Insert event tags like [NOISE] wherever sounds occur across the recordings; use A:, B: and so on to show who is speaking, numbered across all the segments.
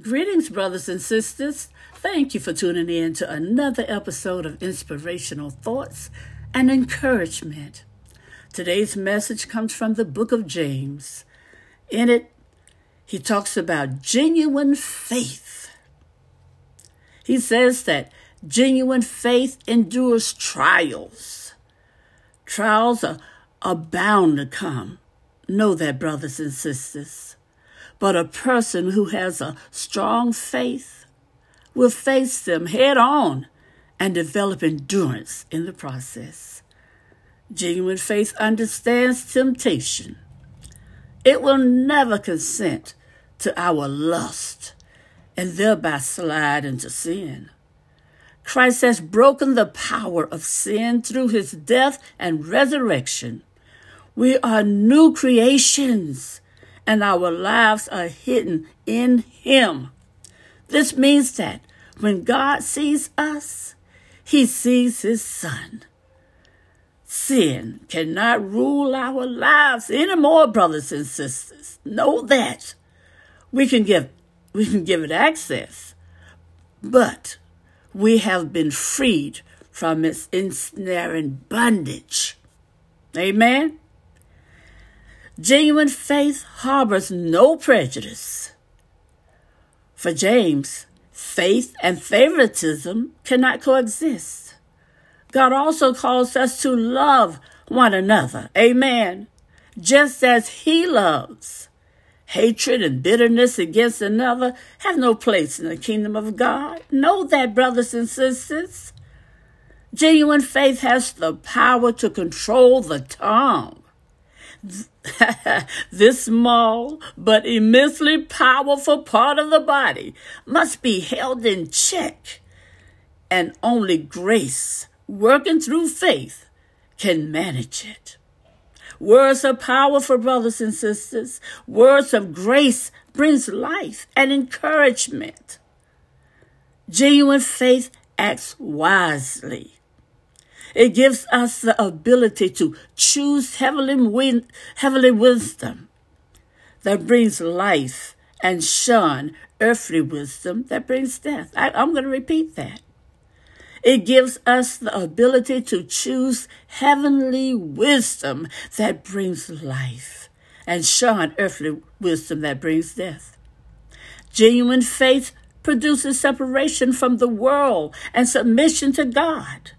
A: Greetings, brothers and sisters. Thank you for tuning in to another episode of Inspirational Thoughts and Encouragement. Today's message comes from the book of James. In it, he talks about genuine faith. He says that genuine faith endures trials. Trials are, are bound to come. Know that, brothers and sisters. But a person who has a strong faith will face them head on and develop endurance in the process. Genuine faith understands temptation. It will never consent to our lust and thereby slide into sin. Christ has broken the power of sin through his death and resurrection. We are new creations and our lives are hidden in Him. This means that when God sees us, He sees His Son. Sin cannot rule our lives anymore, brothers and sisters. Know that. We can give we can give it access, but we have been freed from its ensnaring bondage. Amen. Genuine faith harbors no prejudice. For James, faith and favoritism cannot coexist. God also calls us to love one another. Amen. Just as He loves. Hatred and bitterness against another have no place in the kingdom of God. Know that, brothers and sisters. Genuine faith has the power to control the tongue. [LAUGHS] this small but immensely powerful part of the body must be held in check, and only grace, working through faith, can manage it. Words are powerful, brothers and sisters. Words of grace brings life and encouragement. Genuine faith acts wisely. It gives us the ability to choose heavenly, heavenly wisdom that brings life and shun earthly wisdom that brings death. I, I'm going to repeat that. It gives us the ability to choose heavenly wisdom that brings life and shun earthly wisdom that brings death. Genuine faith produces separation from the world and submission to God.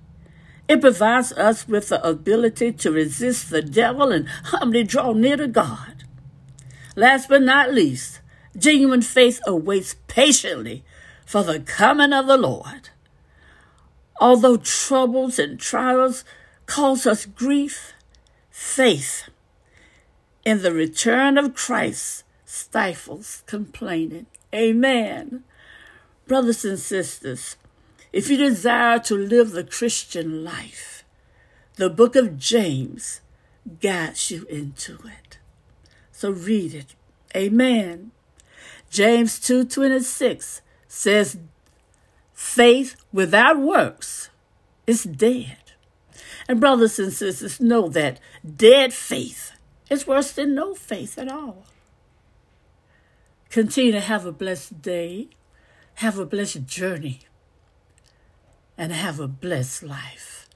A: It provides us with the ability to resist the devil and humbly draw near to God. Last but not least, genuine faith awaits patiently for the coming of the Lord. Although troubles and trials cause us grief, faith in the return of Christ stifles complaining. Amen. Brothers and sisters, if you desire to live the Christian life, the book of James guides you into it. So read it. Amen. James 2:26 says faith without works is dead. And brothers and sisters know that dead faith is worse than no faith at all. Continue to have a blessed day. Have a blessed journey and have a blessed life,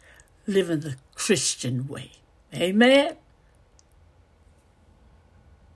A: living the Christian way. Amen.